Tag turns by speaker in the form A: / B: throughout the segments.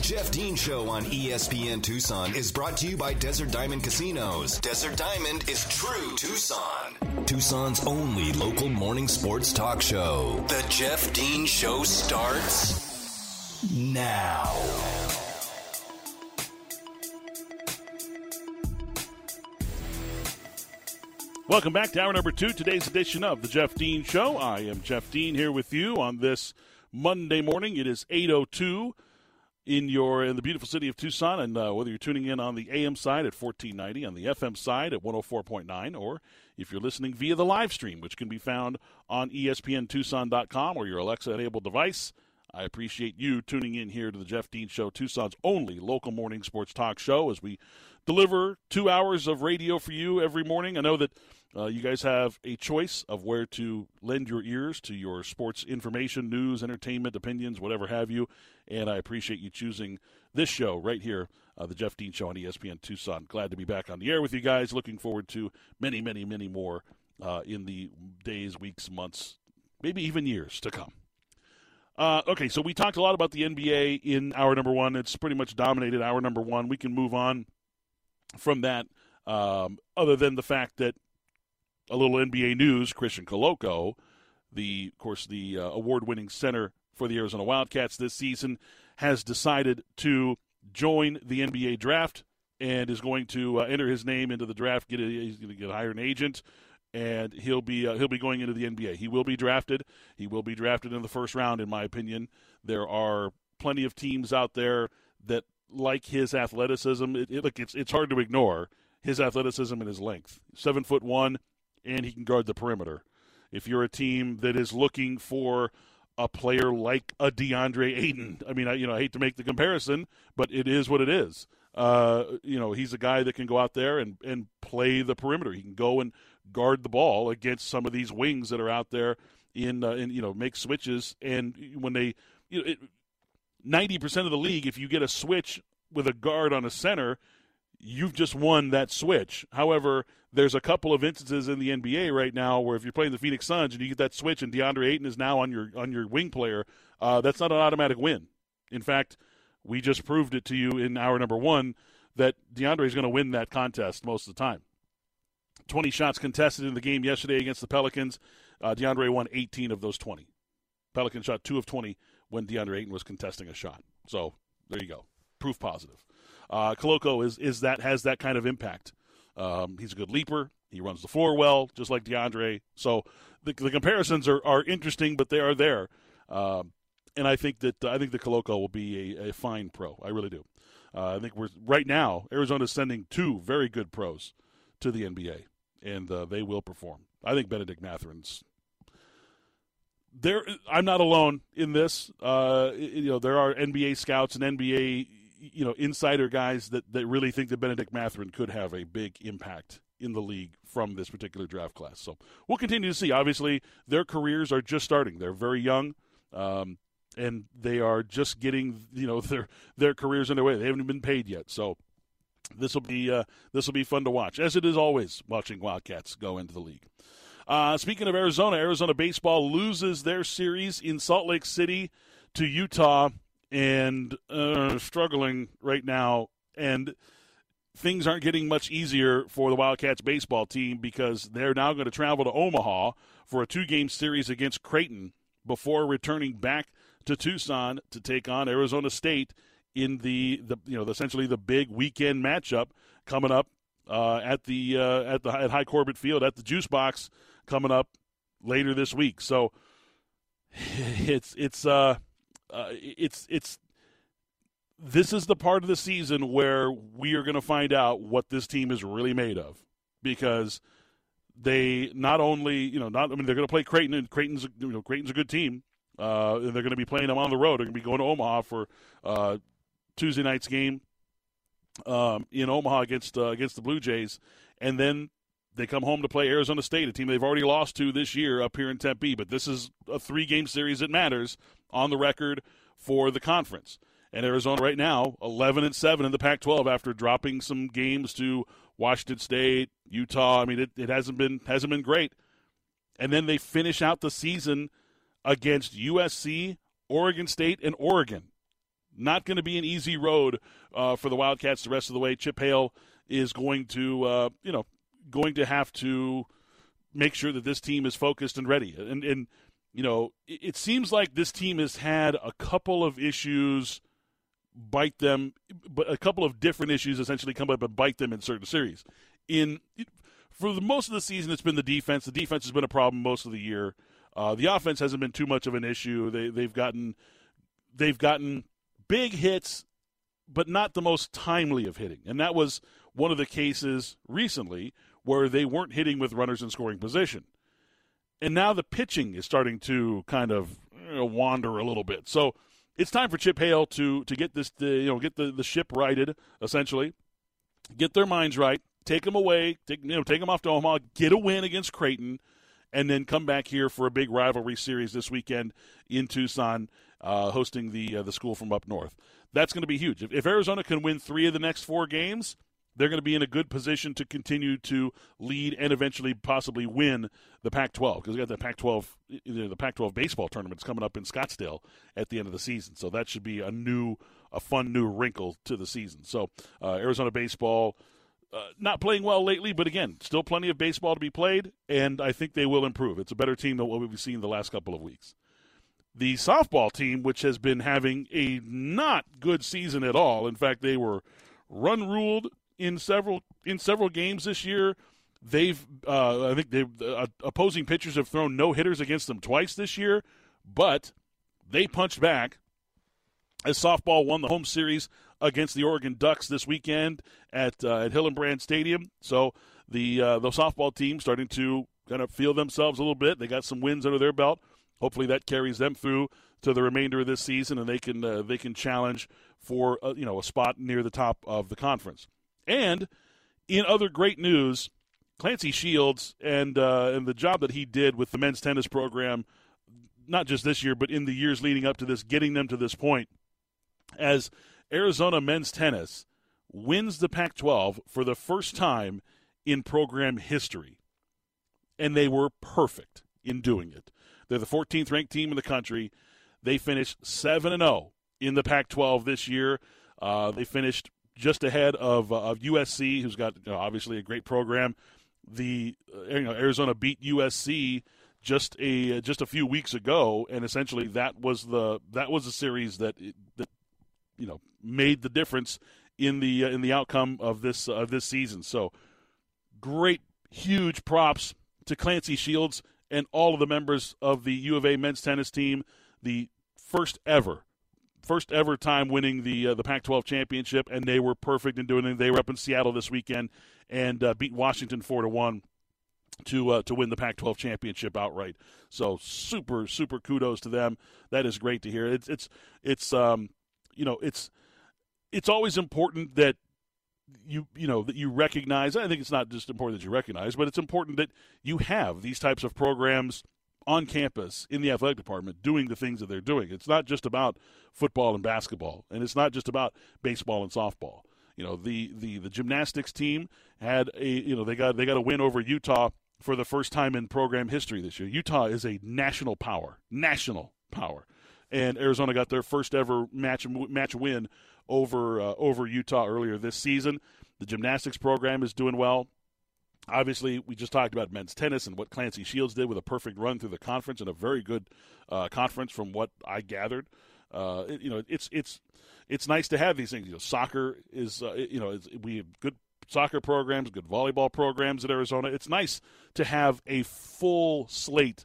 A: Jeff Dean Show on ESPN Tucson is brought to you by Desert Diamond Casinos. Desert Diamond is true Tucson. Tucson's only local morning sports talk show. The Jeff Dean Show starts now.
B: Welcome back to hour number two, today's edition of the Jeff Dean Show. I am Jeff Dean here with you on this Monday morning. It is 8.02 in your in the beautiful city of Tucson, and uh, whether you're tuning in on the AM side at 1490, on the FM side at 104.9, or if you're listening via the live stream, which can be found on ESPNTucson.com or your Alexa-enabled device, I appreciate you tuning in here to the Jeff Dean Show, Tucson's only local morning sports talk show, as we deliver two hours of radio for you every morning. I know that uh, you guys have a choice of where to lend your ears to your sports information, news, entertainment, opinions, whatever have you. And I appreciate you choosing this show right here, uh, the Jeff Dean Show on ESPN Tucson. Glad to be back on the air with you guys. Looking forward to many, many, many more uh, in the days, weeks, months, maybe even years to come. Uh, okay, so we talked a lot about the NBA in hour number one. It's pretty much dominated hour number one. We can move on from that, um, other than the fact that a little NBA news: Christian Koloko, the of course the uh, award-winning center for the Arizona Wildcats this season, has decided to join the NBA draft and is going to uh, enter his name into the draft. Get a, he's going to get hire an agent, and he'll be uh, he'll be going into the NBA. He will be drafted. He will be drafted in the first round, in my opinion. There are plenty of teams out there that like his athleticism. It, it, look, it's it's hard to ignore his athleticism and his length. Seven foot one, and he can guard the perimeter. If you're a team that is looking for a player like a DeAndre Ayton, I mean, I, you know, I hate to make the comparison, but it is what it is. Uh, you know, he's a guy that can go out there and, and play the perimeter. He can go and guard the ball against some of these wings that are out there in, uh, in you know, make switches. And when they, you know, ninety percent of the league, if you get a switch with a guard on a center, you've just won that switch. However, there's a couple of instances in the NBA right now where if you're playing the Phoenix Suns and you get that switch and DeAndre Ayton is now on your on your wing player, uh, that's not an automatic win. In fact, we just proved it to you in hour number one that DeAndre is going to win that contest most of the time. 20 shots contested in the game yesterday against the Pelicans. Uh, DeAndre won 18 of those 20. Pelicans shot two of 20 when DeAndre Ayton was contesting a shot. So there you go, proof positive. Uh, Koloko is is that has that kind of impact. Um, he's a good leaper. He runs the floor well, just like DeAndre. So the, the comparisons are, are interesting, but they are there. Um, and I think that I think the Koloko will be a, a fine pro. I really do. Uh, I think we're right now. Arizona's sending two very good pros to the NBA, and uh, they will perform. I think Benedict Mathurin's there. I'm not alone in this. Uh, you know, there are NBA scouts and NBA you know insider guys that, that really think that Benedict Mathurin could have a big impact in the league from this particular draft class. So we'll continue to see. Obviously, their careers are just starting. They're very young, um, and they are just getting you know their their careers underway. They haven't even been paid yet, so this will be uh, this will be fun to watch, as it is always watching Wildcats go into the league. Uh, speaking of Arizona, Arizona baseball loses their series in Salt Lake City to Utah and uh, struggling right now. And things aren't getting much easier for the Wildcats baseball team because they're now going to travel to Omaha for a two game series against Creighton before returning back to Tucson to take on Arizona State in the, the you know essentially the big weekend matchup coming up uh, at the uh, at the at Hi Corbett Field at the Juice Box coming up later this week. So it's it's uh uh, it's it's this is the part of the season where we are going to find out what this team is really made of because they not only you know not I mean they're going to play Creighton and Creighton's you know Creighton's a good team uh, and they're going to be playing them on the road. They're going to be going to Omaha for uh, Tuesday night's game um, in Omaha against uh, against the Blue Jays, and then they come home to play Arizona State, a team they've already lost to this year up here in Tempe. But this is a three game series that matters on the record for the conference. And Arizona right now, 11 and 7 in the Pac 12 after dropping some games to Washington State, Utah. I mean, it, it hasn't been hasn't been great. And then they finish out the season against USC, Oregon State, and Oregon. Not going to be an easy road uh, for the Wildcats the rest of the way. Chip Hale is going to, uh, you know, going to have to make sure that this team is focused and ready. And, and you know, it, it seems like this team has had a couple of issues bite them, but a couple of different issues essentially come up and bite them in certain series. In for the most of the season, it's been the defense. The defense has been a problem most of the year. Uh, the offense hasn't been too much of an issue. They they've gotten they've gotten big hits, but not the most timely of hitting, and that was one of the cases recently where they weren't hitting with runners in scoring position. And now the pitching is starting to kind of you know, wander a little bit. So it's time for Chip Hale to to get this you know get the, the ship righted essentially, get their minds right, take them away, take you know take them off to Omaha, get a win against Creighton, and then come back here for a big rivalry series this weekend in Tucson, uh, hosting the uh, the school from up north. That's going to be huge. If, if Arizona can win three of the next four games, they're going to be in a good position to continue to lead and eventually possibly win the Pac-12 because we got the Pac-12 the Pac-12 baseball tournament is coming up in Scottsdale at the end of the season. So that should be a new, a fun new wrinkle to the season. So uh, Arizona baseball. Uh, not playing well lately, but again, still plenty of baseball to be played, and I think they will improve. It's a better team than what we've seen the last couple of weeks. The softball team, which has been having a not good season at all, in fact, they were run ruled in several in several games this year. They've uh, I think they uh, opposing pitchers have thrown no hitters against them twice this year, but they punched back as softball won the home series against the Oregon Ducks this weekend at uh, at Hillenbrand Stadium. So the uh, the softball team starting to kind of feel themselves a little bit. They got some wins under their belt. Hopefully that carries them through to the remainder of this season, and they can uh, they can challenge for uh, you know a spot near the top of the conference. And in other great news, Clancy Shields and uh, and the job that he did with the men's tennis program, not just this year, but in the years leading up to this, getting them to this point, as Arizona men's tennis wins the Pac-12 for the first time in program history, and they were perfect in doing it. They're the 14th ranked team in the country. They finished seven and zero oh in the Pac-12 this year. Uh, they finished just ahead of uh, of USC, who's got you know, obviously a great program. The uh, you know Arizona beat USC just a just a few weeks ago, and essentially that was the that was a series that that you know made the difference in the uh, in the outcome of this uh, of this season. So great, huge props to Clancy Shields and all of the members of the U of A men's tennis team. The first ever first ever time winning the uh, the Pac-12 championship, and they were perfect in doing it. They were up in Seattle this weekend and uh, beat Washington four to one to uh, to win the Pac-12 championship outright. So super super kudos to them. That is great to hear. It's it's it's um you know it's it's always important that you you know that you recognize. I think it's not just important that you recognize, but it's important that you have these types of programs on campus in the athletic department doing the things that they're doing. It's not just about football and basketball, and it's not just about baseball and softball. You know, the the the gymnastics team had a you know they got they got a win over Utah for the first time in program history this year. Utah is a national power, national power, and Arizona got their first ever match match win over uh, over Utah earlier this season. The gymnastics program is doing well. Obviously, we just talked about men's tennis and what Clancy Shields did with a perfect run through the conference and a very good uh, conference from what I gathered. Uh, it, you know, it's it's it's nice to have these things. You know, soccer is uh, you know we have good soccer programs, good volleyball programs at Arizona. It's nice to have a full slate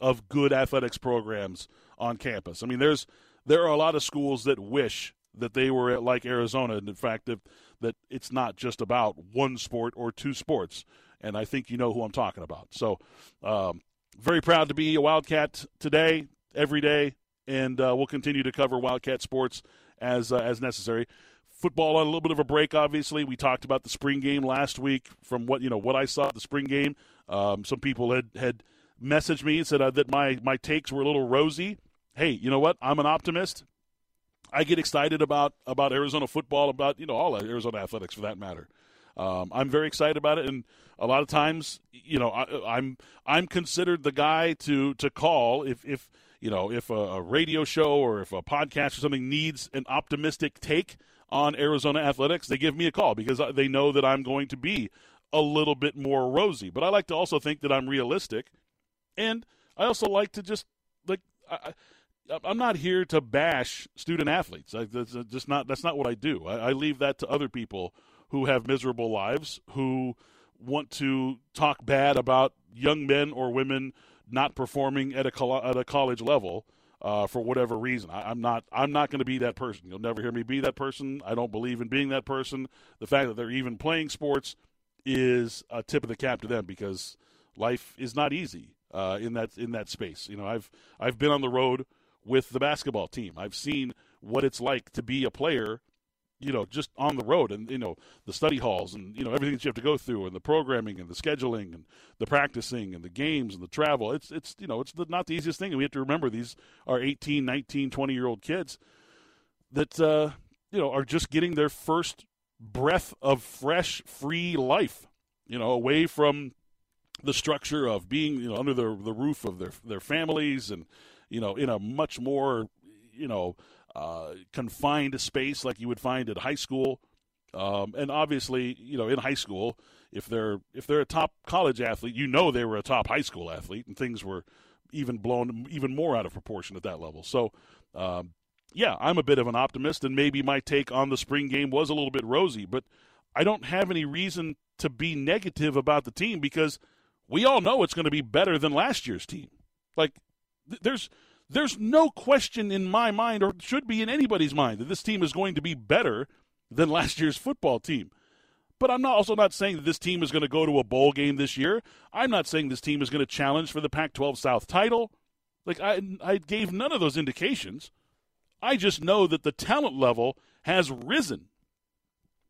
B: of good athletics programs on campus. I mean, there's there are a lot of schools that wish that they were at, like Arizona. And in fact, that that it's not just about one sport or two sports. And I think you know who I'm talking about. So, um, very proud to be a Wildcat today, every day, and uh, we'll continue to cover Wildcat sports as uh, as necessary. Football on a little bit of a break. Obviously, we talked about the spring game last week. From what you know, what I saw at the spring game, um, some people had had messaged me and said uh, that my my takes were a little rosy. Hey, you know what? I'm an optimist. I get excited about about Arizona football, about you know all Arizona athletics for that matter. Um, I'm very excited about it, and a lot of times, you know, I, I'm I'm considered the guy to to call if if you know, if a, a radio show or if a podcast or something needs an optimistic take on Arizona athletics, they give me a call because they know that I'm going to be a little bit more rosy. But I like to also think that I'm realistic, and I also like to just like I, I'm not here to bash student athletes. I, that's just not that's not what I do. I, I leave that to other people who have miserable lives who want to talk bad about young men or women not performing at a at a college level uh, for whatever reason. I, am not I'm not going to be that person. You'll never hear me be that person. I don't believe in being that person. The fact that they're even playing sports is a tip of the cap to them because life is not easy uh, in that in that space. You know, I've I've been on the road with the basketball team. I've seen what it's like to be a player you know, just on the road and, you know, the study halls and, you know, everything that you have to go through and the programming and the scheduling and the practicing and the games and the travel. It's, it's you know, it's the, not the easiest thing. And we have to remember these are 18, 19, 20 year old kids that, uh, you know, are just getting their first breath of fresh, free life, you know, away from the structure of being, you know, under the, the roof of their, their families and, you know, in a much more, you know, uh, confined space like you would find at high school. Um, and obviously, you know, in high school, if they're if they're a top college athlete, you know they were a top high school athlete, and things were even blown even more out of proportion at that level. So, um, yeah, I'm a bit of an optimist, and maybe my take on the spring game was a little bit rosy, but I don't have any reason to be negative about the team because we all know it's going to be better than last year's team. Like, there's there's no question in my mind, or should be in anybody's mind, that this team is going to be better than last year's football team. But I'm not also not saying that this team is going to go to a bowl game this year. I'm not saying this team is going to challenge for the Pac-12 South title. Like I, I gave none of those indications. I just know that the talent level has risen.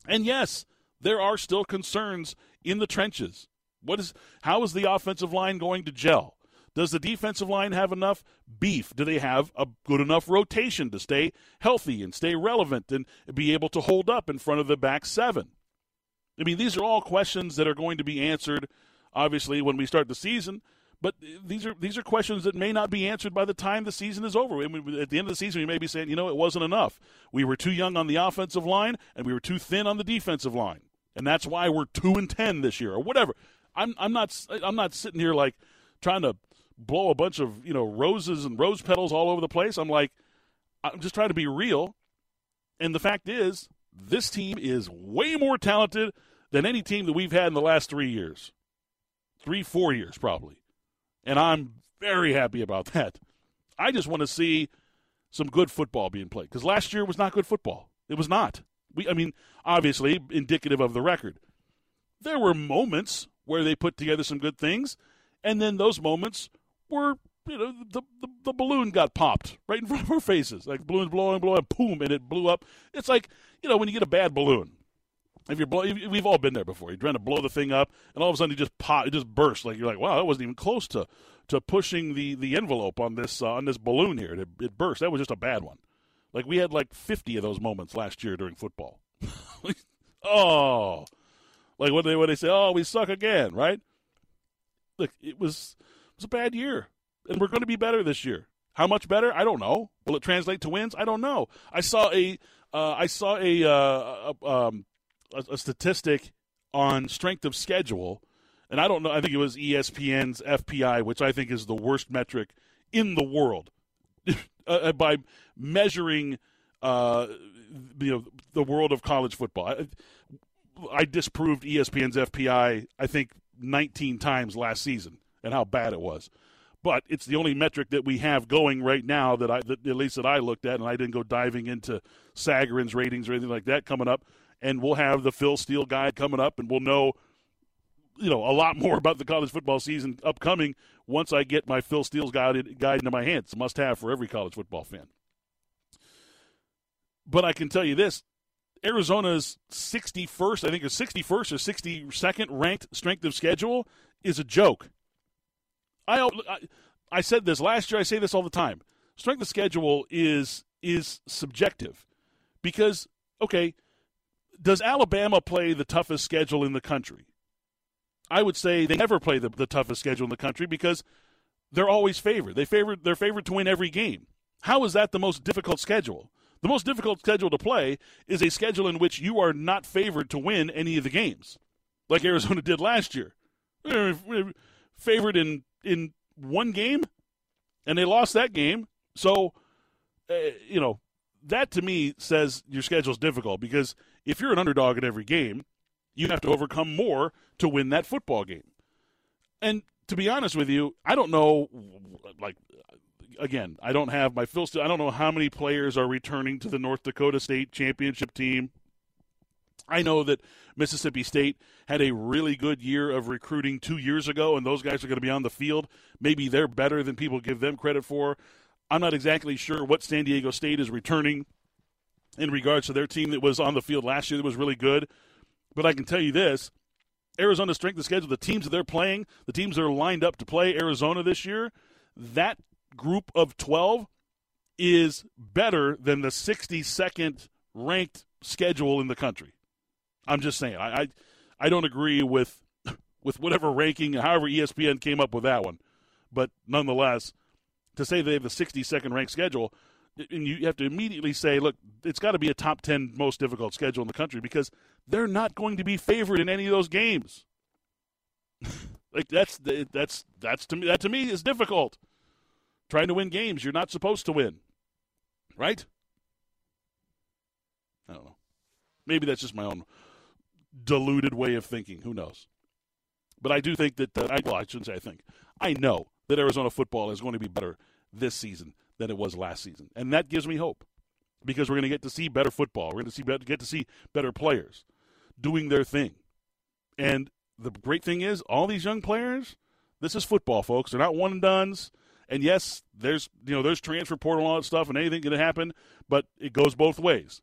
B: And yes, there are still concerns in the trenches. What is how is the offensive line going to gel? Does the defensive line have enough beef? Do they have a good enough rotation to stay healthy and stay relevant and be able to hold up in front of the back seven? I mean, these are all questions that are going to be answered, obviously, when we start the season. But these are these are questions that may not be answered by the time the season is over. I mean, at the end of the season, we may be saying, you know, it wasn't enough. We were too young on the offensive line, and we were too thin on the defensive line, and that's why we're two and ten this year, or whatever. I'm I'm not I'm not sitting here like trying to blow a bunch of you know roses and rose petals all over the place. I'm like, I'm just trying to be real. And the fact is, this team is way more talented than any team that we've had in the last three years, three four years probably. And I'm very happy about that. I just want to see some good football being played because last year was not good football. It was not. We, I mean, obviously indicative of the record. There were moments where they put together some good things, and then those moments were you know the, the, the balloon got popped right in front of our faces. Like balloon's blowing blowing boom and it blew up. It's like you know when you get a bad balloon. If you're blow, we've all been there before. You're trying to blow the thing up and all of a sudden you just pop it just bursts. Like you're like wow that wasn't even close to to pushing the the envelope on this uh, on this balloon here. It, it burst. That was just a bad one. Like we had like 50 of those moments last year during football. Oh. Like what they when they say oh we suck again right? Look it was was a bad year, and we're going to be better this year. How much better? I don't know. Will it translate to wins? I don't know. I saw a uh, I saw a, uh, a, um, a, a statistic on strength of schedule, and I don't know. I think it was ESPN's FPI, which I think is the worst metric in the world uh, uh, by measuring uh, you know the world of college football. I, I disproved ESPN's FPI. I think 19 times last season and how bad it was. But it's the only metric that we have going right now that I, that, at least that I looked at, and I didn't go diving into Sagarin's ratings or anything like that coming up. And we'll have the Phil Steele guide coming up, and we'll know, you know, a lot more about the college football season upcoming once I get my Phil Steele's guide, guide into my hands. Must-have for every college football fan. But I can tell you this: Arizona's 61st, I think, is 61st or 62nd ranked strength of schedule is a joke. I, I I said this last year. I say this all the time. Strength of schedule is is subjective because okay, does Alabama play the toughest schedule in the country? I would say they never play the, the toughest schedule in the country because they're always favored. They favored they're favored to win every game. How is that the most difficult schedule? The most difficult schedule to play is a schedule in which you are not favored to win any of the games, like Arizona did last year. Favored in in one game, and they lost that game. So, uh, you know, that to me says your schedule is difficult because if you're an underdog in every game, you have to overcome more to win that football game. And to be honest with you, I don't know. Like, again, I don't have my Phil. I don't know how many players are returning to the North Dakota State championship team. I know that Mississippi State had a really good year of recruiting two years ago, and those guys are going to be on the field. Maybe they're better than people give them credit for. I'm not exactly sure what San Diego State is returning in regards to their team that was on the field last year that was really good. But I can tell you this Arizona's strength of schedule, the teams that they're playing, the teams that are lined up to play Arizona this year, that group of 12 is better than the 62nd ranked schedule in the country. I'm just saying. I, I, I don't agree with with whatever ranking, however ESPN came up with that one. But nonetheless, to say they have the 62nd ranked schedule, and you have to immediately say, look, it's got to be a top 10 most difficult schedule in the country because they're not going to be favored in any of those games. like that's that's that's to me that to me is difficult. Trying to win games you're not supposed to win. Right? I don't know. Maybe that's just my own deluded way of thinking. Who knows? But I do think that, uh, I, well, I shouldn't say I think. I know that Arizona football is going to be better this season than it was last season. And that gives me hope because we're going to get to see better football. We're going to see get to see better players doing their thing. And the great thing is, all these young players, this is football, folks. They're not one and duns. And yes, there's you know there's transfer portal and all that stuff, and anything can happen, but it goes both ways.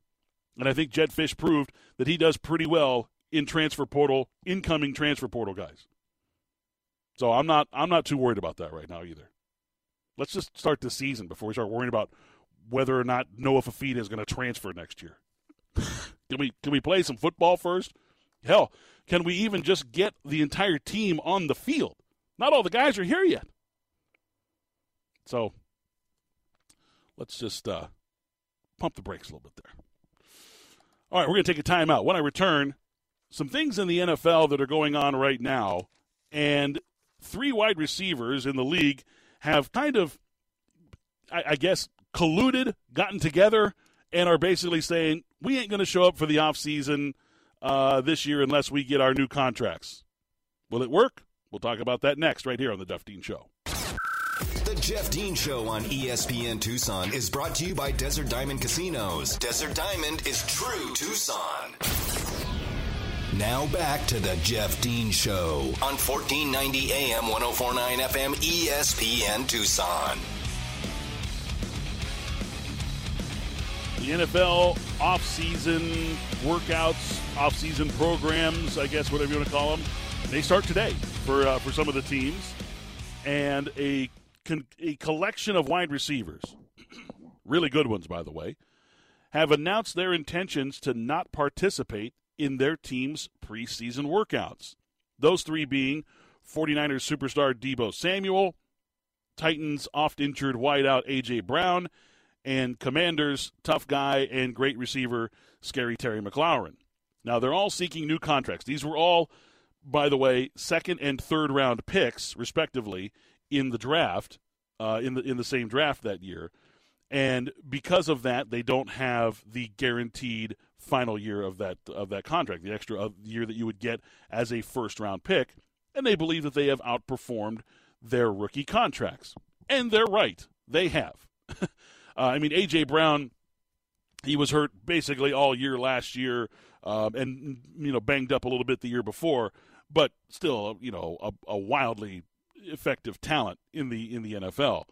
B: And I think Jedd Fisch proved that he does pretty well in transfer portal, incoming transfer portal guys. So I'm not I'm not too worried about that right now either. Let's just start the season before we start worrying about whether or not Noah Fifita is going to transfer next year. can we can we play some football first? Hell, can we even just get the entire team on the field? Not all the guys are here yet. So let's just uh, pump the brakes a little bit there. All right, we're going to take a timeout. When I return, some things in the NFL that are going on right now, and three wide receivers in the league have kind of, I, I guess, colluded, gotten together, and are basically saying, we ain't going to show up for the offseason uh, this year unless we get our new contracts. Will it work? We'll talk about that next, right here on The Jeff Dean Show.
A: The Jeff Dean Show on ESPN Tucson is brought to you by Desert Diamond Casinos. Desert Diamond is true Tucson. Now back to the Jeff Dean Show on 1490 AM 1049 FM ESPN Tucson.
B: The NFL offseason workouts, offseason programs, I guess whatever you want to call them, they start today for uh, for some of the teams, and a con- a collection of wide receivers, really good ones by the way, have announced their intentions to not participate in their team's preseason workouts. Those three being 49ers superstar Deebo Samuel, Titans oft injured wideout A.J. Brown, and Commanders tough guy and great receiver Scary Terry McLaurin. Now, they're all seeking new contracts. These were all, by the way, second and third round picks, respectively, in the draft, uh, in the in the same draft that year. And because of that, they don't have the guaranteed final year of that of that contract, the extra year that you would get as a first round pick, and they believe that they have outperformed their rookie contracts, and they're right, they have. uh, I mean, AJ Brown, he was hurt basically all year last year, um, and you know banged up a little bit the year before, but still, you know, a, a wildly effective talent in the in the NFL.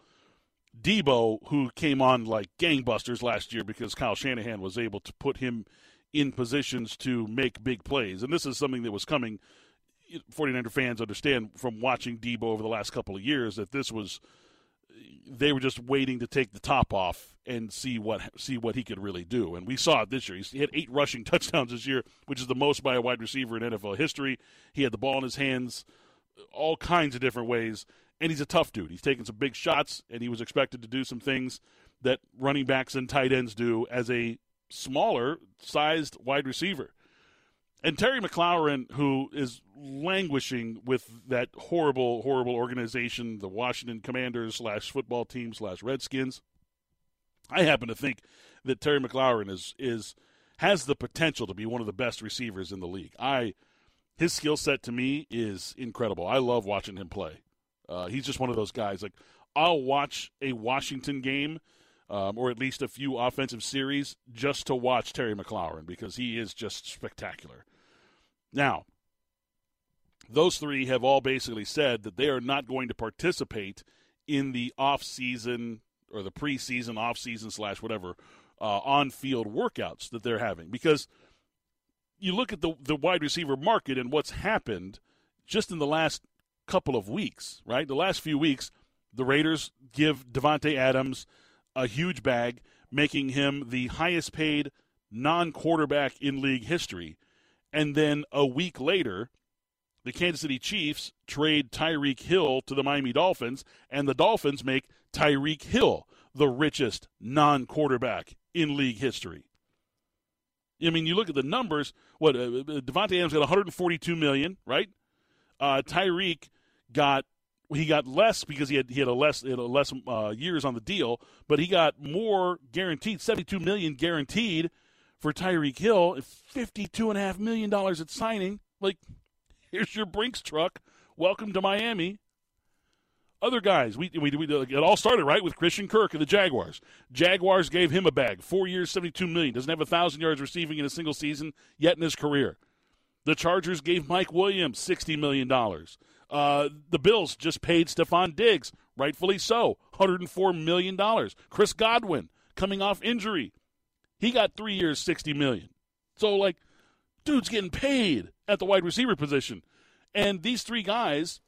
B: Deebo, who came on like gangbusters last year because Kyle Shanahan was able to put him in positions to make big plays. And this is something that was coming. 49er fans understand from watching Deebo over the last couple of years that this was they were just waiting to take the top off and see what see what he could really do. And we saw it this year. He had eight rushing touchdowns this year, which is the most by a wide receiver in NFL history. He had the ball in his hands all kinds of different ways and he's a tough dude. He's taken some big shots, and he was expected to do some things that running backs and tight ends do as a smaller sized wide receiver. And Terry McLaurin, who is languishing with that horrible, horrible organization, the Washington Commanders slash football team slash Redskins, I happen to think that Terry McLaurin is is has the potential to be one of the best receivers in the league. I his skill set to me is incredible. I love watching him play. Uh, he's just one of those guys. Like I'll watch a Washington game, um, or at least a few offensive series, just to watch Terry McLaurin because he is just spectacular. Now, those three have all basically said that they are not going to participate in the off-season or the preseason, off-season slash whatever uh, on-field workouts that they're having because you look at the the wide receiver market and what's happened just in the last couple of weeks, right? The last few weeks, the Raiders give Davante Adams a huge bag, making him the highest paid non-quarterback in league history. And then a week later, the Kansas City Chiefs trade Tyreek Hill to the Miami Dolphins, and the Dolphins make Tyreek Hill the richest non quarterback in league history. I mean, you look at the numbers. What uh, uh Davante Adams got 142 million, right? Uh, Tyreek got he got less because he had he had a less had a less uh, years on the deal, but he got more guaranteed, 72 million guaranteed for Tyreek Hill, 52 and a half million dollars at signing. Like, here's your Brinks truck. Welcome to Miami. Other guys, we, we, we it all started right with Christian Kirk of the Jaguars. Jaguars gave him a bag, four years, seventy-two million. Doesn't have a thousand yards receiving in a single season yet in his career. The Chargers gave Mike Williams sixty million dollars. Uh, the Bills just paid Stefon Diggs, rightfully so, hundred and four million dollars. Chris Godwin coming off injury, he got three years, sixty million. So like, dude's getting paid at the wide receiver position, and these three guys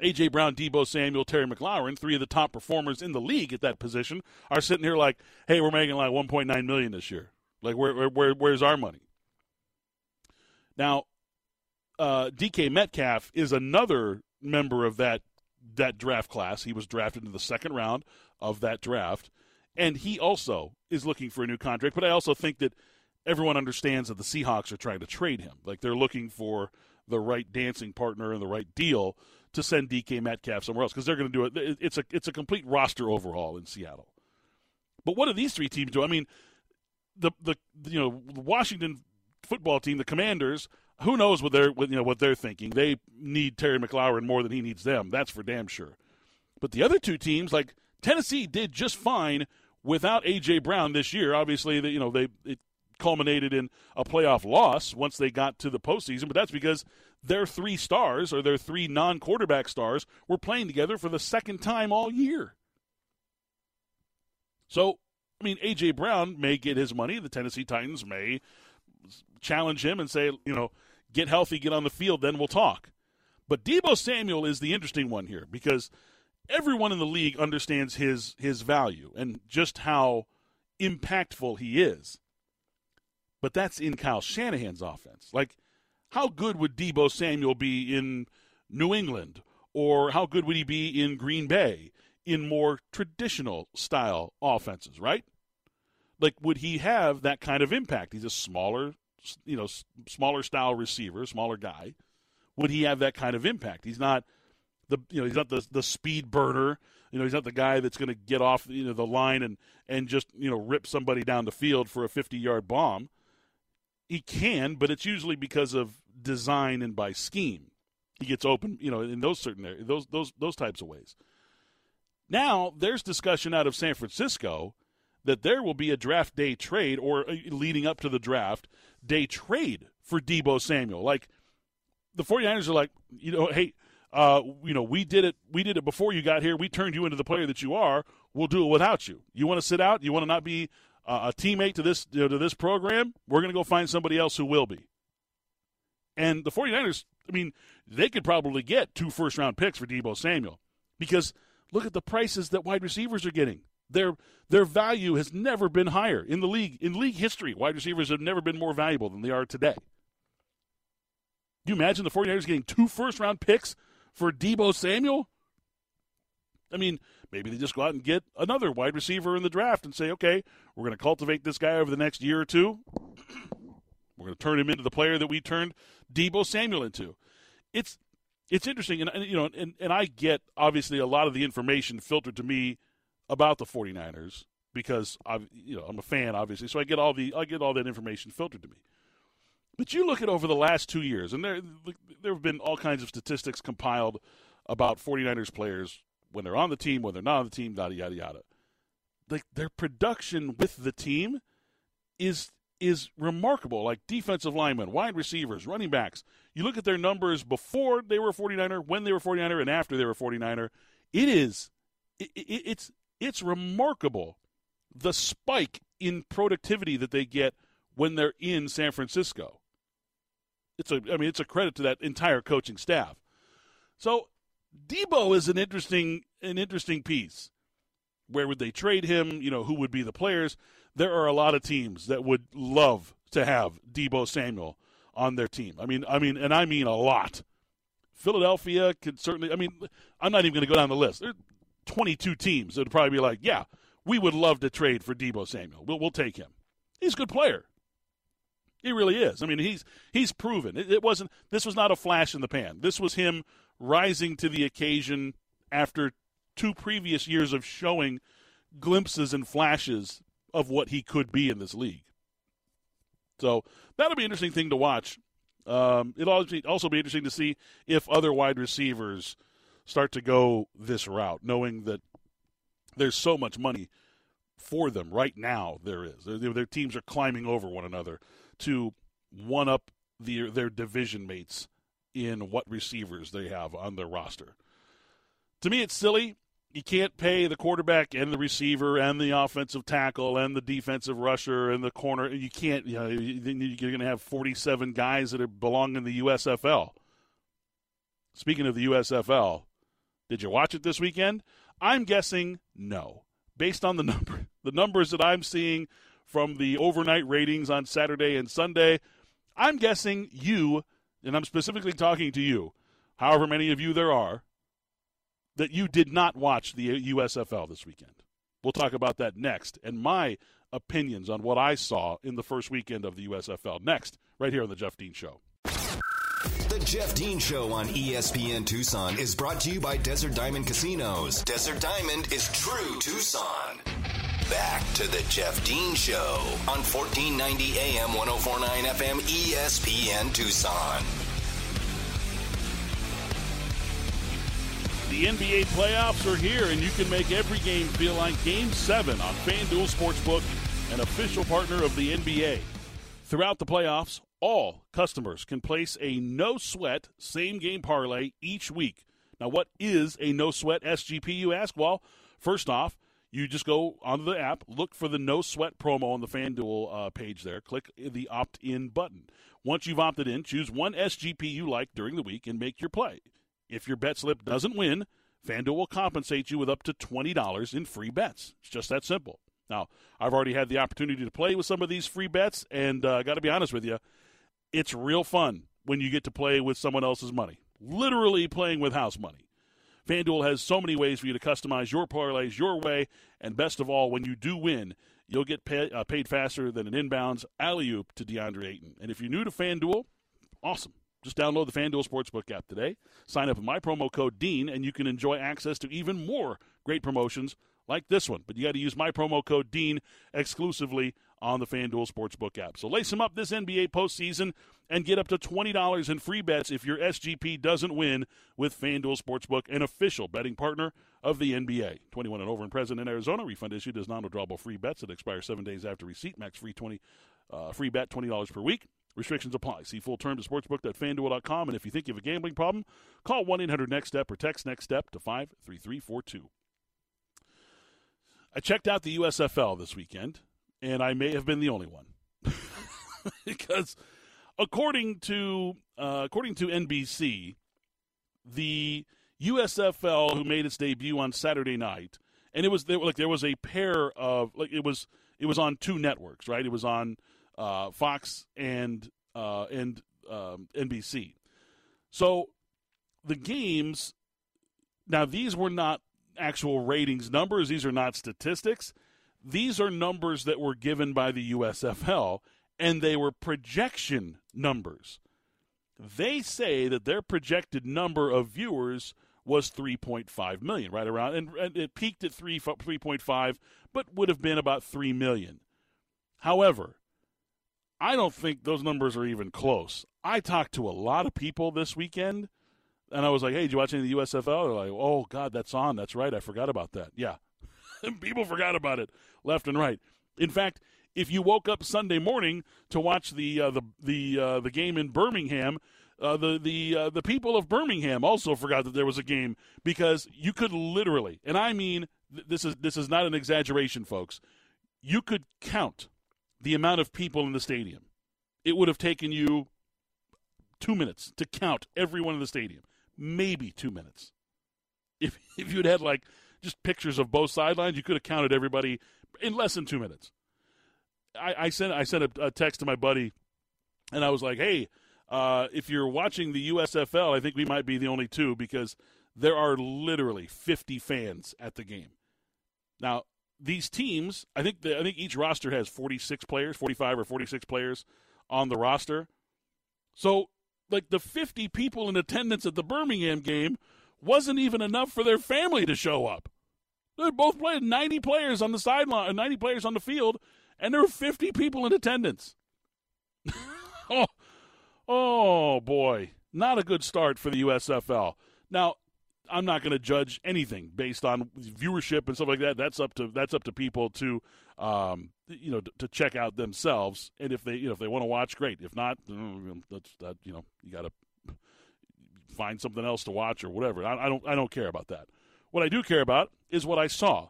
B: A.J. Brown, Deebo Samuel, Terry McLaurin, three of the top performers in the league at that position, are sitting here like, "Hey, we're making like 1.9 million this year. Like, where, where, where's our money?" Now, uh, DK Metcalf is another member of that that draft class. He was drafted in the second round of that draft, and he also is looking for a new contract. But I also think that everyone understands that the Seahawks are trying to trade him. Like they're looking for the right dancing partner and the right deal to send DK Metcalf somewhere else because they're going to do it. It's a it's a complete roster overhaul in Seattle. But what do these three teams do? I mean, the the you know Washington football team, the Commanders. Who knows what they're what, you know what they're thinking? They need Terry McLaurin more than he needs them. That's for damn sure. But the other two teams, like Tennessee, did just fine without AJ Brown this year. Obviously, you know they it culminated in a playoff loss once they got to the postseason, but that's because their three stars or their three non quarterback stars were playing together for the second time all year. So, I mean, A.J. Brown may get his money. The Tennessee Titans may challenge him and say, you know, get healthy, get on the field, then we'll talk. But Deebo Samuel is the interesting one here because everyone in the league understands his his value and just how impactful he is. But that's in Kyle Shanahan's offense. Like how good would Deebo Samuel be in New England? Or how good would he be in Green Bay in more traditional style offenses, right? Like, would he have that kind of impact? He's a smaller, you know, smaller style receiver, smaller guy. Would he have that kind of impact? He's not the, you know, he's not the the speed burner. You know, he's not the guy that's going to get off, you know, the line and and just you know rip somebody down the field for a fifty yard bomb. He can, but it's usually because of design and by scheme. He gets open, you know, in those certain areas, those those those types of ways. Now there's discussion out of San Francisco that there will be a draft day trade or uh, leading up to the draft day trade for Deebo Samuel. Like the 49ers are like, you know, hey, uh, you know, we did it we did it before you got here. We turned you into the player that you are. We'll do it without you. You want to sit out? You want to not be uh, a teammate to this you know, to this program? We're going to go find somebody else who will be. And the 49ers, I mean, they could probably get two first round picks for Deebo Samuel because look at the prices that wide receivers are getting. Their their value has never been higher in the league. In league history, wide receivers have never been more valuable than they are today. You imagine the 49ers getting two first round picks for Deebo Samuel? I mean, maybe they just go out and get another wide receiver in the draft and say, okay, we're going to cultivate this guy over the next year or two. we're going to turn him into the player that we turned Deebo Samuel into. It's it's interesting, and, and you know, and, and I get obviously a lot of the information filtered to me about the 49ers because I, you know, I'm a fan, obviously, so I get all the I get all that information filtered to me. But you look at over the last two years, and there there have been all kinds of statistics compiled about 49ers players when they're on the team, when they're not on the team, yada yada yada. Like their production with the team is is remarkable. Like defensive linemen, wide receivers, running backs. You look at their numbers before they were a 49er, when they were 49er, and after they were 49er. It is it, it, it's it's remarkable the spike in productivity that they get when they're in San Francisco. It's a I mean it's a credit to that entire coaching staff. So Deebo is an interesting an interesting piece. Where would they trade him? You know, who would be the players? There are a lot of teams that would love to have Deebo Samuel on their team. I mean, I mean, and I mean a lot. Philadelphia could certainly. I mean, I'm not even going to go down the list. There's 22 teams that would probably be like, yeah, we would love to trade for Deebo Samuel. We'll, we'll take him. He's a good player. He really is. I mean, he's he's proven. It, it wasn't. This was not a flash in the pan. This was him rising to the occasion after two previous years of showing glimpses and flashes of what he could be in this league. So that'll be an interesting thing to watch. Um, it'll also be interesting to see if other wide receivers start to go this route, knowing that there's so much money for them right now. There is. Their, their teams are climbing over one another to one up the, their division mates in what receivers they have on their roster. To me, it's silly. You can't pay the quarterback and the receiver and the offensive tackle and the defensive rusher and the corner. You can't. You know, you're going to have 47 guys that are belong in the USFL. Speaking of the USFL, did you watch it this weekend? I'm guessing no. Based on the number, the numbers that I'm seeing from the overnight ratings on Saturday and Sunday, I'm guessing you and I'm specifically talking to you, however many of you there are, that you did not watch the USFL this weekend. We'll talk about that next and my opinions on what I saw in the first weekend of the USFL next, right here on The Jeff Dean Show.
A: The Jeff Dean Show on ESPN Tucson is brought to you by Desert Diamond Casinos. Desert Diamond is true Tucson. Back to the Jeff Dean Show on 1490 AM 1049 FM ESPN Tucson.
B: The NBA playoffs are here, and you can make every game feel like Game 7 on FanDuel Sportsbook, an official partner of the NBA. Throughout the playoffs, all customers can place a no sweat same game parlay each week. Now, what is a no sweat SGP, you ask? Well, first off, you just go onto the app, look for the no sweat promo on the FanDuel uh, page there, click the opt in button. Once you've opted in, choose one SGP you like during the week and make your play. If your bet slip doesn't win, FanDuel will compensate you with up to $20 in free bets. It's just that simple. Now, I've already had the opportunity to play with some of these free bets, and I uh, got to be honest with you, it's real fun when you get to play with someone else's money. Literally playing with house money. FanDuel has so many ways for you to customize your parlays your way, and best of all, when you do win, you'll get pay, uh, paid faster than an inbounds alley oop to DeAndre Ayton. And if you're new to FanDuel, awesome. Just download the FanDuel Sportsbook app today. Sign up with my promo code DEAN, and you can enjoy access to even more great promotions like this one. But you got to use my promo code DEAN exclusively on the FanDuel Sportsbook app. So lace them up this NBA postseason and get up to $20 in free bets if your SGP doesn't win with FanDuel Sportsbook, an official betting partner of the NBA. 21 and over and present in Arizona. Refund issued as non-withdrawable free bets that expire seven days after receipt. Max free 20 uh, free bet $20 per week. Restrictions apply. See full terms at sportsbook.fanduel.com. And if you think you have a gambling problem, call 1 800 NEXT STEP or text NEXT STEP to 53342. I checked out the USFL this weekend and I may have been the only one because according to uh, according to NBC, the USFL who made its debut on Saturday night, and it was there, like there was a pair of like it was it was on two networks, right? It was on uh, Fox and uh, and um, NBC. So the games now these were not actual ratings numbers. These are not statistics. These are numbers that were given by the USFL, and they were projection numbers. They say that their projected number of viewers was 3.5 million, right around, and, and it peaked at 3 3.5, but would have been about 3 million. However, I don't think those numbers are even close. I talked to a lot of people this weekend, and I was like, "Hey, did you watch any of the USFL?" They're like, "Oh God, that's on. That's right. I forgot about that." Yeah, people forgot about it left and right. In fact, if you woke up Sunday morning to watch the uh, the the uh, the game in Birmingham, uh, the the uh, the people of Birmingham also forgot that there was a game because you could literally, and I mean th- this is this is not an exaggeration, folks. You could count the amount of people in the stadium. It would have taken you two minutes to count everyone in the stadium, maybe two minutes. If if you'd had like just pictures of both sidelines, you could have counted everybody in less than two minutes. I, I sent I sent a, a, text to my buddy, and I was like, "Hey, uh, if you're watching the USFL, I think we might be the only two because there are literally 50 fans at the game." Now, these teams, I think the, I think each roster has 46 players, 45 or 46 players on the roster. So, like the 50 people in attendance at the Birmingham game wasn't even enough for their family to show up. They both played 90 players on the sideline, 90 players on the field, and there were 50 people in attendance. oh, oh boy, not a good start for the USFL. Now, I'm not going to judge anything based on viewership and stuff like that. That's up to that's up to people to, um, you know, to, to check out themselves. And if they, you know, if they want to watch, great. If not, that's that. You know, you got to find something else to watch or whatever. I, I don't I don't care about that. What I do care about is what I saw.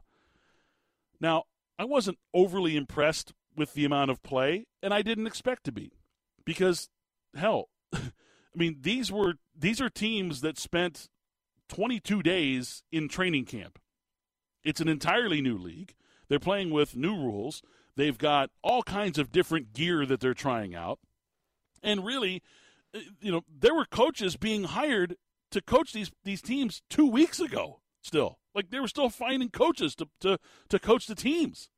B: Now, I wasn't overly impressed with the amount of play, and I didn't expect to be, because hell, I mean these were these are teams that spent 22 days in training camp. It's an entirely new league. They're playing with new rules. They've got all kinds of different gear that they're trying out. And really, uh, you know, there were coaches being hired to coach these these teams 2 weeks ago still. Like they were still finding coaches to to to coach the teams.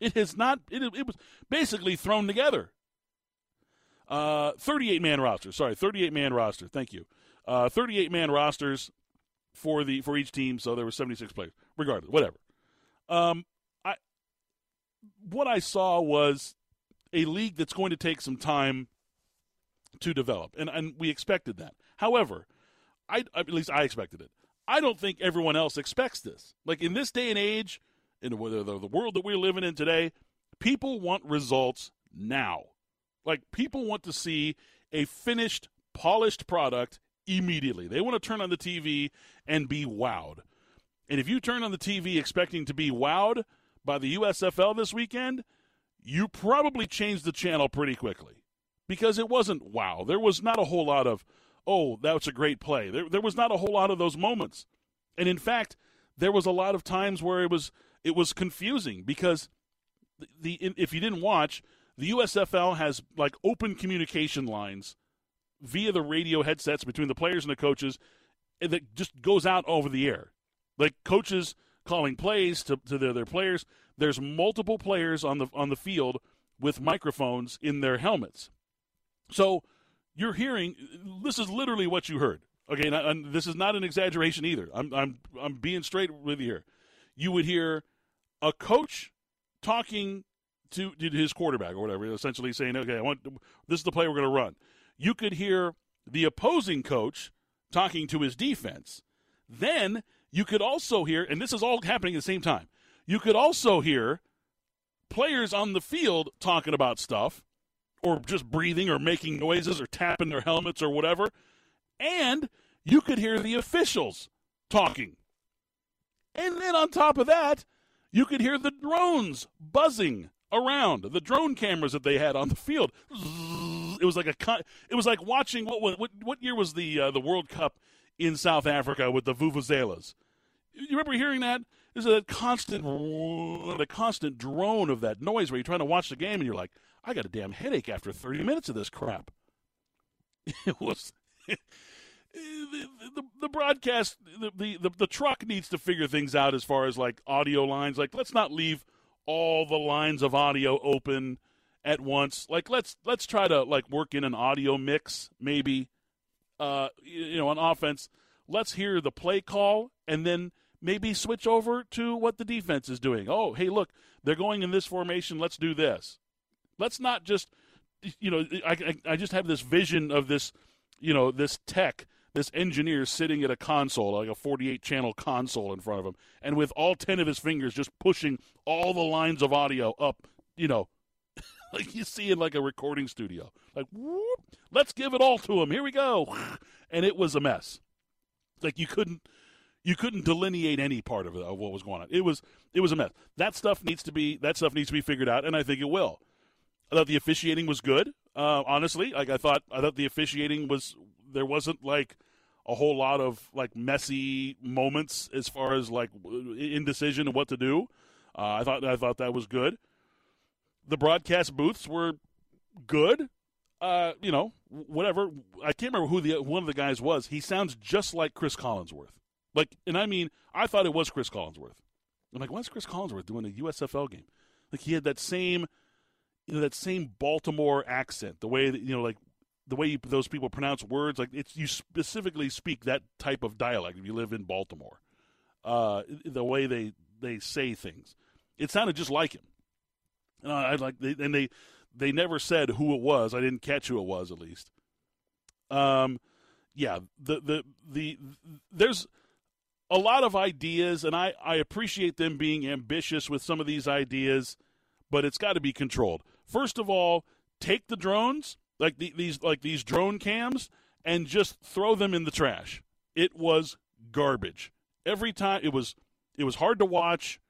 B: It has not it, it was basically thrown together. Uh 38 man roster. Sorry, 38 man roster. Thank you. Uh 38 man rosters for the for each team, so there were 76 players. Regardless, whatever. Um, I what I saw was a league that's going to take some time to develop, and and we expected that. However, I at least I expected it. I don't think everyone else expects this. Like in this day and age, in the, world that we're living in today, people want results now. Like people want to see a finished, polished product immediately. They want to turn on the TV and be wowed. And if you turn on the TV expecting to be wowed by the USFL this weekend, you probably changed the channel pretty quickly because it wasn't wow. There was not a whole lot of, oh, that's a great play. There, there was not a whole lot of those moments. And in fact, there was a lot of times where it was it was confusing because the, the if you didn't watch, the USFL has like open communication lines via the radio headsets between the players and the coaches eh, that just goes out over the air. Like coaches calling plays to, to their, their players. There's multiple players on the on the field with microphones in their helmets. So you're hearing this is literally what you heard. Okay, and, and this is not an exaggeration either. I'm I'm I'm being straight with you here. You would hear a coach talking to, to his quarterback or whatever, essentially saying, "Okay, I want this is the play we're going to run." you could hear the opposing coach talking to his defense. Then you could also hear, and this is all happening at the same time, you could also hear players on the field talking about stuff or just breathing or making noises or tapping their helmets or whatever. And you could hear the officials talking. And then on top of that, you could hear the drones buzzing around, the drone cameras that they had on the field. It was like a it was like watching what what what year was the uh, the World Cup in South Africa with the vuvuzelas. You remember hearing that? There's a constant a constant drone of that noise where you're trying to watch the game and you're like, I got a damn headache after 30 minutes of this crap. It was the, the, the broadcast, the, the, the, truck needs to figure things out as far as like audio lines. Like, let's not leave all the lines of audio open at once. Like, let's let's try to like work in an audio mix, maybe. Uh, you know, on offense, let's hear the play call and then maybe switch over to what the defense is doing. Oh, hey, look, they're going in this formation. Let's do this. Let's not just, you know, I, I, I just have this vision of this, you know, this tech this engineer sitting at a console, like a 48 channel console in front of him, and with all 10 of his fingers just pushing all the lines of audio up, you know, like you see in like a recording studio. Like, whoop, let's give it all to him. Here we go. And it was a mess. Like you couldn't you couldn't delineate any part of it of what was going on. It was it was a mess. That stuff needs to be that stuff needs to be figured out, and I think it will. I thought the officiating was good. Uh, honestly, like I thought I thought the officiating was there wasn't like a whole lot of like messy moments as far as like indecision and what to do. Uh, I thought I thought that was good. The broadcast booths were good. Uh, you know, whatever. I can't remember who the one of the guys was. He sounds just like Chris Collinsworth. Like, and I mean, I thought it was Chris Collinsworth. I'm like, why's Chris Collinsworth doing a USFL game? Like, he had that same, you know, that same Baltimore accent. The way that you know, like the way you, those people pronounce words, like it's you specifically speak that type of dialect if you live in Baltimore. Uh, the way they they say things, it sounded just like him. Uh, I like, they, and they they never said who it was. I didn't catch who it was, at least. Um, yeah, the the the there's a lot of ideas, and I I appreciate them being ambitious with some of these ideas, but it's got to be controlled. First of all, take the drones like the, these like these drone cams and just throw them in the trash. It was garbage. Every time it was it was hard to watch.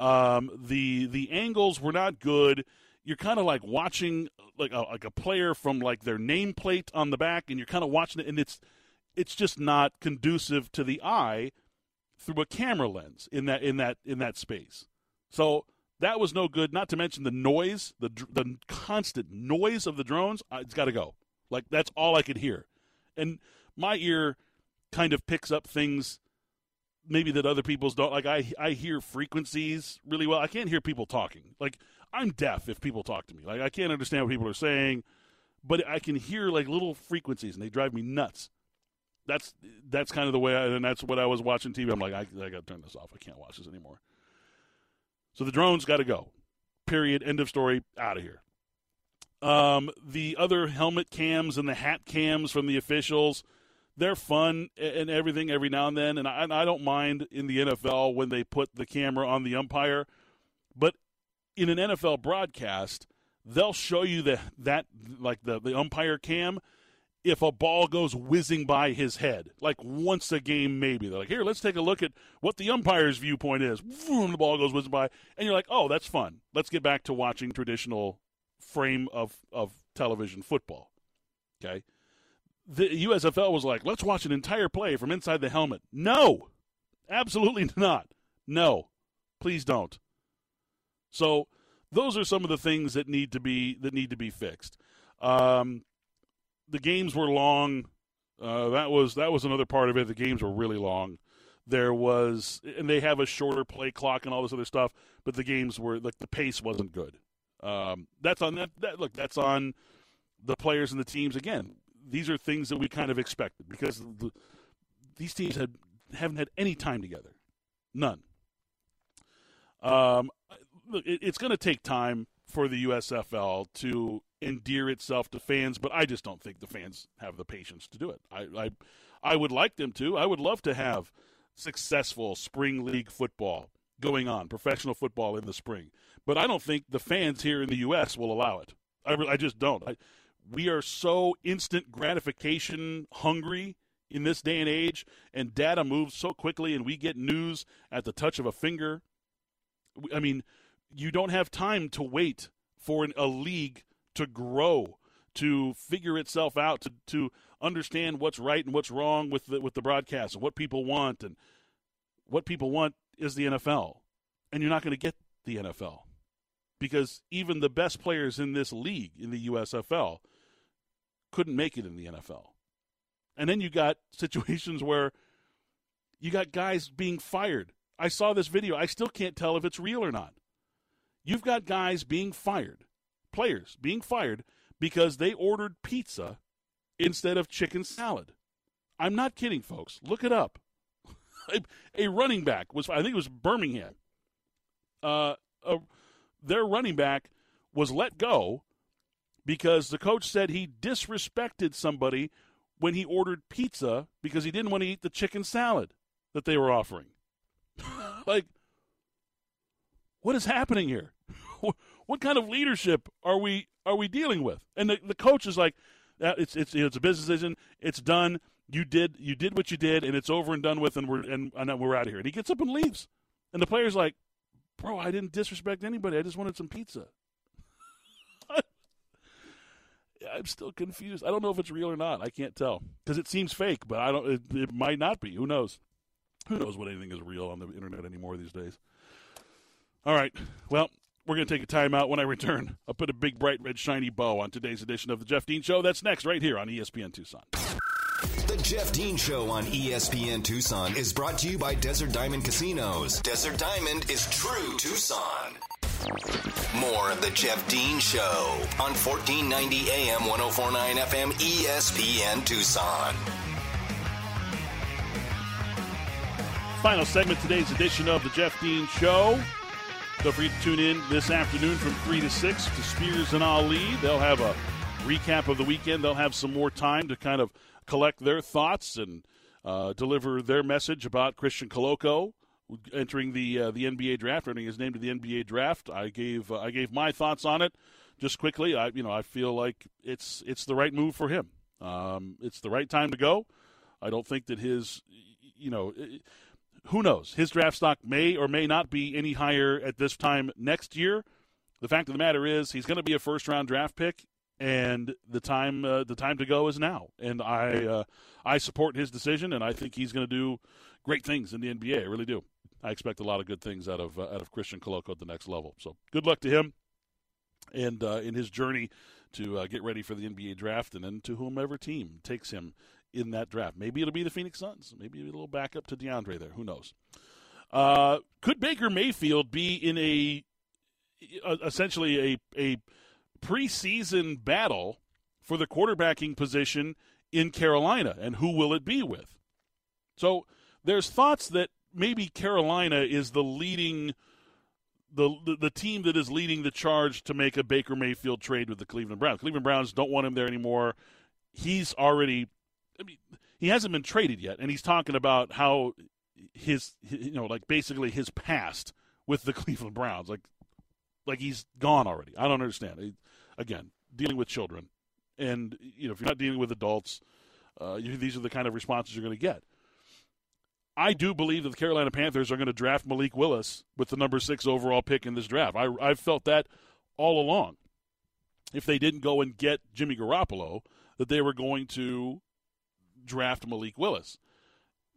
B: Um, the the angles were not good. You're kind of like watching like a, like a player from like their nameplate on the back, and you're kind of watching it, and it's it's just not conducive to the eye through a camera lens in that in that in that space. So that was no good. Not to mention the noise, the the constant noise of the drones. It's got to go. Like that's all I could hear, and my ear kind of picks up things maybe that other people's don't. Like I I hear frequencies really well. I can't hear people talking. Like I'm deaf if people talk to me. Like I can't understand what people are saying, but I can hear like little frequencies, and they drive me nuts. That's that's kind of the way, I, and that's what I was watching TV. I'm like, I, I got to turn this off. I can't watch this anymore. So the drones got to go. Period. End of story. Out of here. Um, the other helmet cams and the hat cams from the officials, they're fun and everything every now and then. And I, and I don't mind in the NFL when they put the camera on the umpire. But in an NFL broadcast, they'll show you the, that, like the, the umpire cam if a ball goes whizzing by his head, like once a game, maybe. They're like, here, let's take a look at what the umpire's viewpoint is. Vroom, the ball goes whizzing by, and you're like, oh, that's fun. Let's get back to watching traditional frame of, of television football. Okay. The USFL was like, let's watch an entire play from inside the helmet. No, absolutely not. No, please don't. So those are some of the things that need to be that need to be fixed. Um, the games were long. Uh, that was that was another part of it. The games were really long. There was, and they have a shorter play clock and all this other stuff, but the games were like the pace wasn't good. Um, that's on that, that. Look, that's on the players and the teams. Again, these are things that we kind of expected because the, these teams had haven't had any time together, none. Um, look, it, it's going to take time for the USFL to endear itself to fans, but I just don't think the fans have the patience to do it. I, I, I would like them to. I would love to have successful spring league football going on, professional football in the spring. But I don't think the fans here in the U.S. will allow it. I, I just don't. I, we are so instant gratification hungry in this day and age, and data moves so quickly, and we get news at the touch of a finger. I mean, you don't have time to wait for an, a league to grow, to figure itself out, to to understand what's right and what's wrong with the with the broadcast and what people want and what people want is the NFL. And you're not going to get the NFL because even the best players in this league in the USFL couldn't make it in the NFL. And then you got situations where you got guys being fired. I saw this video. I still can't tell if it's real or not. You've got guys being fired, players being fired because they ordered pizza instead of chicken salad. I'm not kidding, folks. Look it up. a, running back was, I think it was Birmingham. Uh, a, their running back was let go because the coach said he disrespected somebody when he ordered pizza because he didn't want to eat the chicken salad that they were offering. like, what is happening here? what kind of leadership are we are we dealing with? And the, the coach is like, that it's it's it's a business decision. It's done. You did you did what you did, and it's over and done with, and we're and, and we're out of here. And he gets up and leaves. And the player's like, bro, I didn't disrespect anybody. I just wanted some pizza. I'm still confused. I don't know if it's real or not. I can't tell because it seems fake, but I don't. It, it might not be. Who knows? Who knows what anything is real on the internet anymore these days? All right. Well, we're going to take a timeout. When I return, I'll put a big, bright, red, shiny bow on today's edition of the Jeff Dean Show. That's next, right here on ESPN Tucson.
A: The Jeff Dean Show on ESPN Tucson is brought to you by Desert Diamond Casinos. Desert Diamond is true Tucson. More of the Jeff Dean Show on 1490 AM 1049 FM ESPN Tucson.
B: Final segment today's edition of the Jeff Dean Show. Don't forget to tune in this afternoon from 3 to 6 to Spears and Ali. They'll have a recap of the weekend. They'll have some more time to kind of collect their thoughts and uh, deliver their message about Christian Koloko entering the uh, the NBA draft, earning his name to the NBA draft. I gave uh, I gave my thoughts on it just quickly. I you know I feel like it's it's the right move for him. Um, it's the right time to go. I don't think that his you know. Who knows? His draft stock may or may not be any higher at this time next year. The fact of the matter is, he's going to be a first round draft pick, and the time uh, the time to go is now. And I uh, I support his decision, and I think he's going to do great things in the NBA. I really do. I expect a lot of good things out of uh, out of Christian Koloko at the next level. So good luck to him, and uh, in his journey to uh, get ready for the NBA draft, and then to whomever team takes him in that draft. Maybe it'll be the Phoenix Suns. Maybe a little backup to DeAndre there. Who knows? Uh, could Baker Mayfield be in a, a essentially a a preseason battle for the quarterbacking position in Carolina, and who will it be with? So there's thoughts that maybe Carolina is the leading. The, the, the team that is leading the charge to make a Baker Mayfield trade with the Cleveland Browns. Cleveland Browns don't want him there anymore. He's already I mean, he hasn't been traded yet, and he's talking about how his, you know, like basically his past with the Cleveland Browns, like, like he's gone already. I don't understand. Again, dealing with children, and you know, if you're not dealing with adults, uh, you, these are the kind of responses you're going to get. I do believe that the Carolina Panthers are going to draft Malik Willis with the number six overall pick in this draft. I, I've felt that all along. If they didn't go and get Jimmy Garoppolo, that they were going to draft Malik Willis.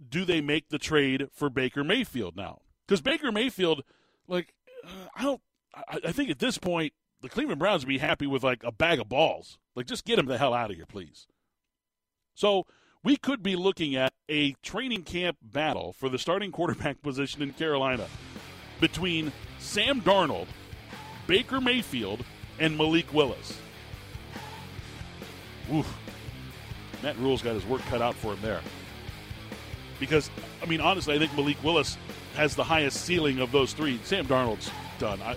B: Do they make the trade for Baker Mayfield now? Because Baker Mayfield, like, uh, I don't. I, I think at this point, the Cleveland Browns would be happy with like a bag of balls. Like, just get him the hell out of here, please. So we could be looking at a training camp battle for the starting quarterback position in Carolina between Sam Darnold, Baker Mayfield, and Malik Willis. Oof. Matt Rhule's got his work cut out for him there. Because, I mean, honestly, I think Malik Willis has the highest ceiling of those three. Sam Darnold's done. I,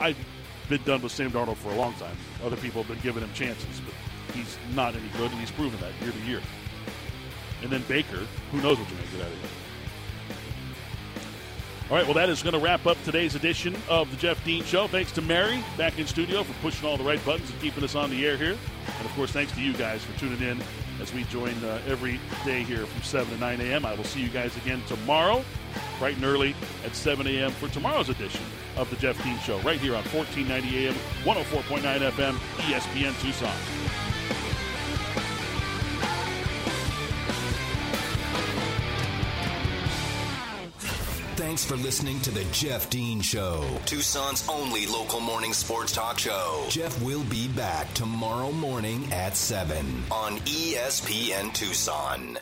B: I've been done with Sam Darnold for a long time. Other people have been giving him chances, but he's not any good, and he's proven that year to year. And then Baker, who knows what you make of him. All right, well, that is going to wrap up today's edition of the Jeff Dean Show. Thanks to Mary back in studio for pushing all the right buttons and keeping us on the air here. And of course, thanks to you guys for tuning in as we join uh, every day here from 7 to 9 a.m. I will see you guys again tomorrow, bright and early at 7 a.m. for tomorrow's edition of the Jeff Dean Show, right here on 1490 a.m., 104.9 FM, ESPN Tucson.
A: Thanks for listening to the Jeff Dean Show, Tucson's only local morning sports talk show. Jeff will be back tomorrow morning at 7 on ESPN Tucson.